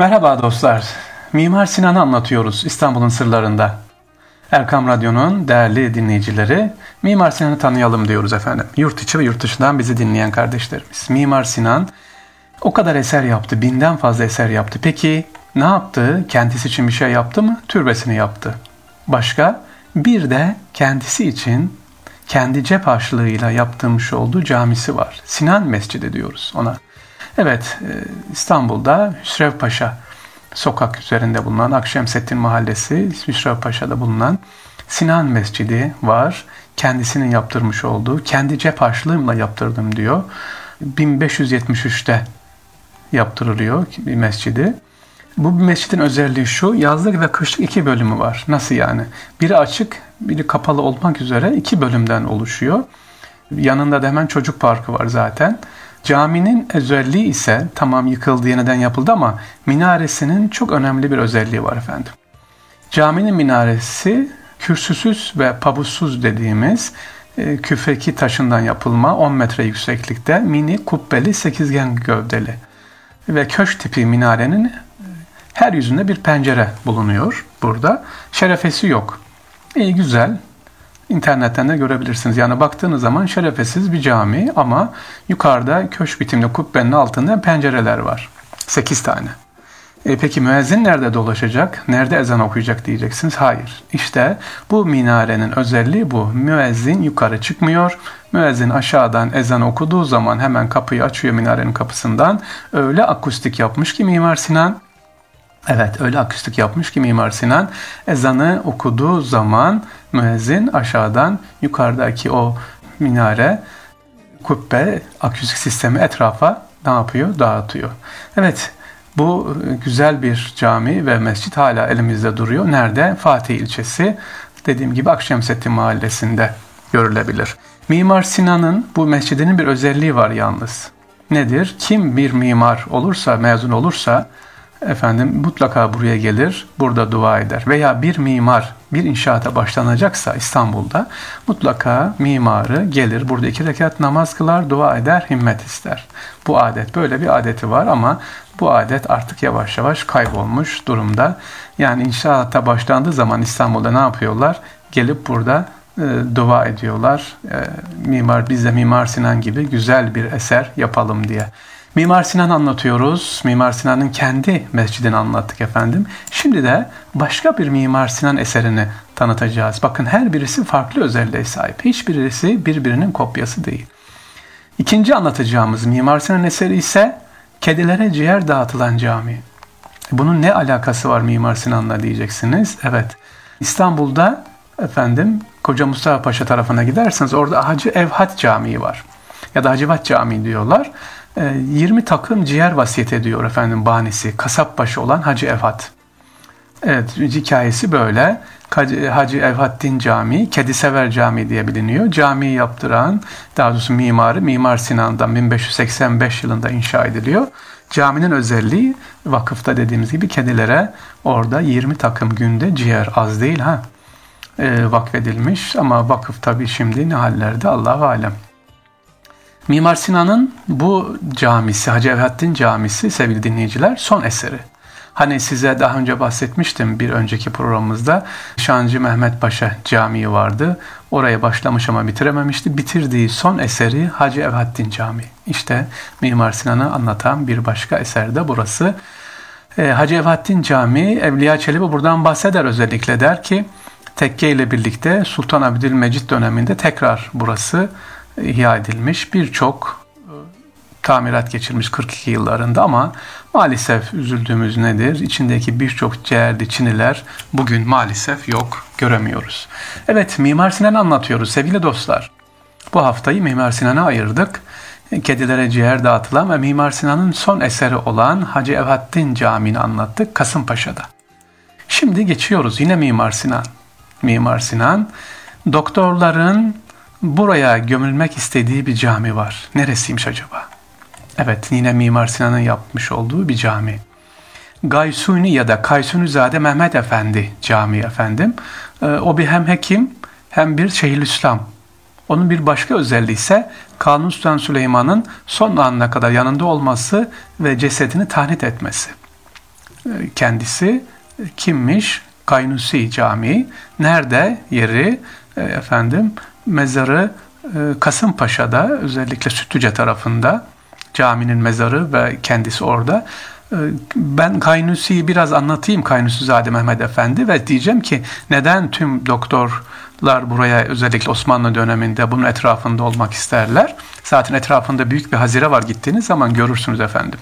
Merhaba dostlar. Mimar Sinan'ı anlatıyoruz İstanbul'un sırlarında. Erkam Radyo'nun değerli dinleyicileri, Mimar Sinan'ı tanıyalım diyoruz efendim. Yurt içi ve yurt dışından bizi dinleyen kardeşlerimiz. Mimar Sinan o kadar eser yaptı, binden fazla eser yaptı. Peki ne yaptı? Kendisi için bir şey yaptı mı? Türbesini yaptı. Başka? Bir de kendisi için kendi cep harçlığıyla yaptırmış olduğu camisi var. Sinan Mescidi diyoruz ona. Evet, e, İstanbul'da Hüsrev Paşa sokak üzerinde bulunan Akşemseddin Mahallesi Hüsrev Paşa'da bulunan Sinan Mescidi var. Kendisinin yaptırmış olduğu, kendi cep harçlığımla yaptırdım diyor. 1573'te yaptırılıyor bir mescidi. Bu mescidin özelliği şu, yazlık ve kışlık iki bölümü var. Nasıl yani? Biri açık, biri kapalı olmak üzere iki bölümden oluşuyor. Yanında da hemen çocuk parkı var zaten. Caminin özelliği ise tamam yıkıldı yeniden yapıldı ama minaresinin çok önemli bir özelliği var efendim. Caminin minaresi kürsüsüz ve pabuçsuz dediğimiz e, küfeki taşından yapılma 10 metre yükseklikte mini kubbeli sekizgen gövdeli ve köşk tipi minarenin e, her yüzünde bir pencere bulunuyor burada. Şerefesi yok. İyi güzel internetten de görebilirsiniz. Yani baktığınız zaman şerefesiz bir cami ama yukarıda köşk bitimli kubbenin altında pencereler var. 8 tane. E peki müezzin nerede dolaşacak? Nerede ezan okuyacak diyeceksiniz. Hayır. İşte bu minarenin özelliği bu. Müezzin yukarı çıkmıyor. Müezzin aşağıdan ezan okuduğu zaman hemen kapıyı açıyor minarenin kapısından. Öyle akustik yapmış ki Mimar Sinan Evet öyle akustik yapmış ki Mimar Sinan ezanı okuduğu zaman müezzin aşağıdan yukarıdaki o minare, kubbe, akustik sistemi etrafa ne yapıyor? Dağıtıyor. Evet bu güzel bir cami ve mescit hala elimizde duruyor. Nerede? Fatih ilçesi. Dediğim gibi Akşemseddin mahallesinde görülebilir. Mimar Sinan'ın bu mescidinin bir özelliği var yalnız. Nedir? Kim bir mimar olursa, mezun olursa efendim mutlaka buraya gelir, burada dua eder. Veya bir mimar bir inşaata başlanacaksa İstanbul'da mutlaka mimarı gelir, burada iki rekat namaz kılar, dua eder, himmet ister. Bu adet, böyle bir adeti var ama bu adet artık yavaş yavaş kaybolmuş durumda. Yani inşaata başlandığı zaman İstanbul'da ne yapıyorlar? Gelip burada e, dua ediyorlar. E, mimar, biz de Mimar Sinan gibi güzel bir eser yapalım diye. Mimar Sinan anlatıyoruz. Mimar Sinan'ın kendi mescidini anlattık efendim. Şimdi de başka bir Mimar Sinan eserini tanıtacağız. Bakın her birisi farklı özelliğe sahip. Hiçbirisi birbirinin kopyası değil. İkinci anlatacağımız Mimar Sinan eseri ise kedilere ciğer dağıtılan cami. Bunun ne alakası var Mimar Sinan'la diyeceksiniz. Evet. İstanbul'da efendim Koca Mustafa Paşa tarafına giderseniz orada Hacı Evhat Camii var. Ya da Hacivat Camii diyorlar. 20 ee, takım ciğer vasiyet ediyor efendim banisi, kasapbaşı olan Hacı Evhat. Evet, hikayesi böyle. Hacı Evhaddin Camii, Kedisever Camii diye biliniyor. Camiyi yaptıran, daha doğrusu mimarı Mimar Sinan'dan 1585 yılında inşa ediliyor. Caminin özelliği vakıfta dediğimiz gibi kedilere orada 20 takım günde ciğer az değil ha e, vakfedilmiş ama vakıf tabii şimdi ne hallerde Allah alem. Mimar Sinan'ın bu camisi, Hacı Evhaddin Camisi sevgili dinleyiciler son eseri. Hani size daha önce bahsetmiştim bir önceki programımızda Şancı Mehmet Paşa Camii vardı. Oraya başlamış ama bitirememişti. Bitirdiği son eseri Hacı Evhaddin Camii. İşte Mimar Sinan'ı anlatan bir başka eser de burası. E, Hacı Evhaddin Camii, Evliya Çelebi buradan bahseder özellikle der ki tekke ile birlikte Sultan Abdülmecit döneminde tekrar burası ihya edilmiş. Birçok e, tamirat geçirmiş 42 yıllarında ama maalesef üzüldüğümüz nedir? İçindeki birçok değerli çiniler bugün maalesef yok, göremiyoruz. Evet, Mimar Sinan anlatıyoruz sevgili dostlar. Bu haftayı Mimar Sinan'a ayırdık. Kedilere ciğer dağıtılan ve Mimar Sinan'ın son eseri olan Hacı Evhaddin Camii'ni anlattık Kasımpaşa'da. Şimdi geçiyoruz yine Mimar Sinan. Mimar Sinan, doktorların buraya gömülmek istediği bir cami var. Neresiymiş acaba? Evet yine Mimar Sinan'ın yapmış olduğu bir cami. Gaysuni ya da Kaysunizade Mehmet Efendi Camii efendim. Ee, o bir hem hekim hem bir Şeyhülislam. Onun bir başka özelliği ise Kanuni Sultan Süleyman'ın son anına kadar yanında olması ve cesedini tahnit etmesi. kendisi kimmiş? Kaynusi Camii. Nerede? Yeri efendim mezarı Kasımpaşa'da özellikle Sütlüce tarafında caminin mezarı ve kendisi orada. Ben Kaynusi'yi biraz anlatayım Kaynusizade Mehmet Efendi ve diyeceğim ki neden tüm doktorlar buraya özellikle Osmanlı döneminde bunun etrafında olmak isterler. Zaten etrafında büyük bir hazire var gittiğiniz zaman görürsünüz efendim.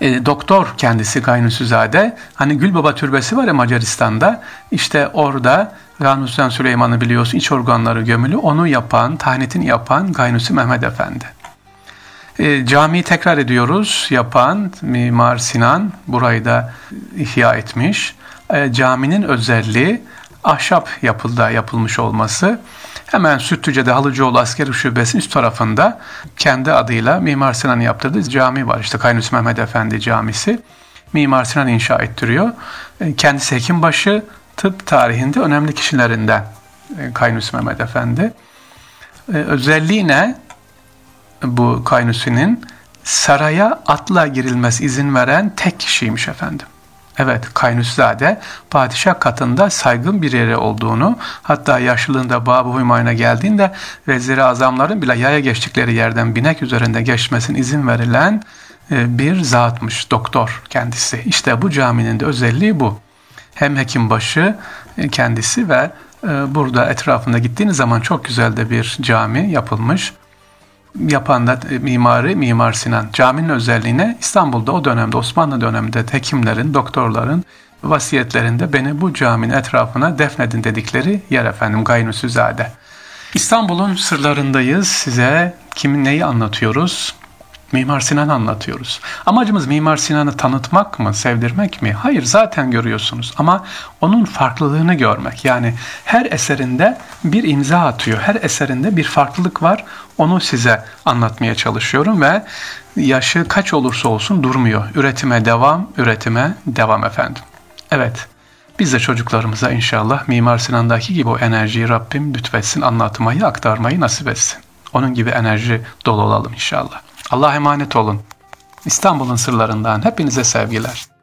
E, doktor kendisi Kaynusizade. Hani Gülbaba Türbesi var ya Macaristan'da. İşte orada Kanuni Süleyman'ı biliyorsun iç organları gömülü. Onu yapan, tahnitini yapan Gaynusi Mehmet Efendi. E, camiyi tekrar ediyoruz. Yapan Mimar Sinan burayı da ihya etmiş. E, caminin özelliği ahşap yapılda yapılmış olması. Hemen Sütlüce'de Halıcıoğlu Askeri Şubesi'nin üst tarafında kendi adıyla Mimar Sinan'ın yaptırdığı cami var. İşte Kaynus Mehmet Efendi Camisi. Mimar Sinan inşa ettiriyor. E, kendisi hekimbaşı tıp tarihinde önemli kişilerinden e, Kaynus Mehmet Efendi. E, özelliği ne? Bu Kaynusi'nin saraya atla girilmez izin veren tek kişiymiş efendim. Evet Kaynusizade padişah katında saygın bir yere olduğunu hatta yaşlılığında Babı Hümayun'a geldiğinde vezir azamların bile yaya geçtikleri yerden binek üzerinde geçmesine izin verilen e, bir zatmış doktor kendisi. İşte bu caminin de özelliği bu. Hem hekimbaşı e, kendisi ve e, burada etrafında gittiğiniz zaman çok güzel de bir cami yapılmış yapan da e, mimarı Mimar Sinan. Caminin özelliğine İstanbul'da o dönemde Osmanlı döneminde hekimlerin, doktorların vasiyetlerinde beni bu caminin etrafına defnedin dedikleri yer efendim Gaynusüzade. İstanbul'un sırlarındayız. Size kimin neyi anlatıyoruz? Mimar Sinan anlatıyoruz. Amacımız Mimar Sinan'ı tanıtmak mı, sevdirmek mi? Hayır zaten görüyorsunuz ama onun farklılığını görmek. Yani her eserinde bir imza atıyor. Her eserinde bir farklılık var. Onu size anlatmaya çalışıyorum ve yaşı kaç olursa olsun durmuyor. Üretime devam, üretime devam efendim. Evet. Biz de çocuklarımıza inşallah Mimar Sinan'daki gibi o enerjiyi Rabbim lütfetsin, anlatmayı, aktarmayı nasip etsin. Onun gibi enerji dolu olalım inşallah. Allah'a emanet olun. İstanbul'un sırlarından hepinize sevgiler.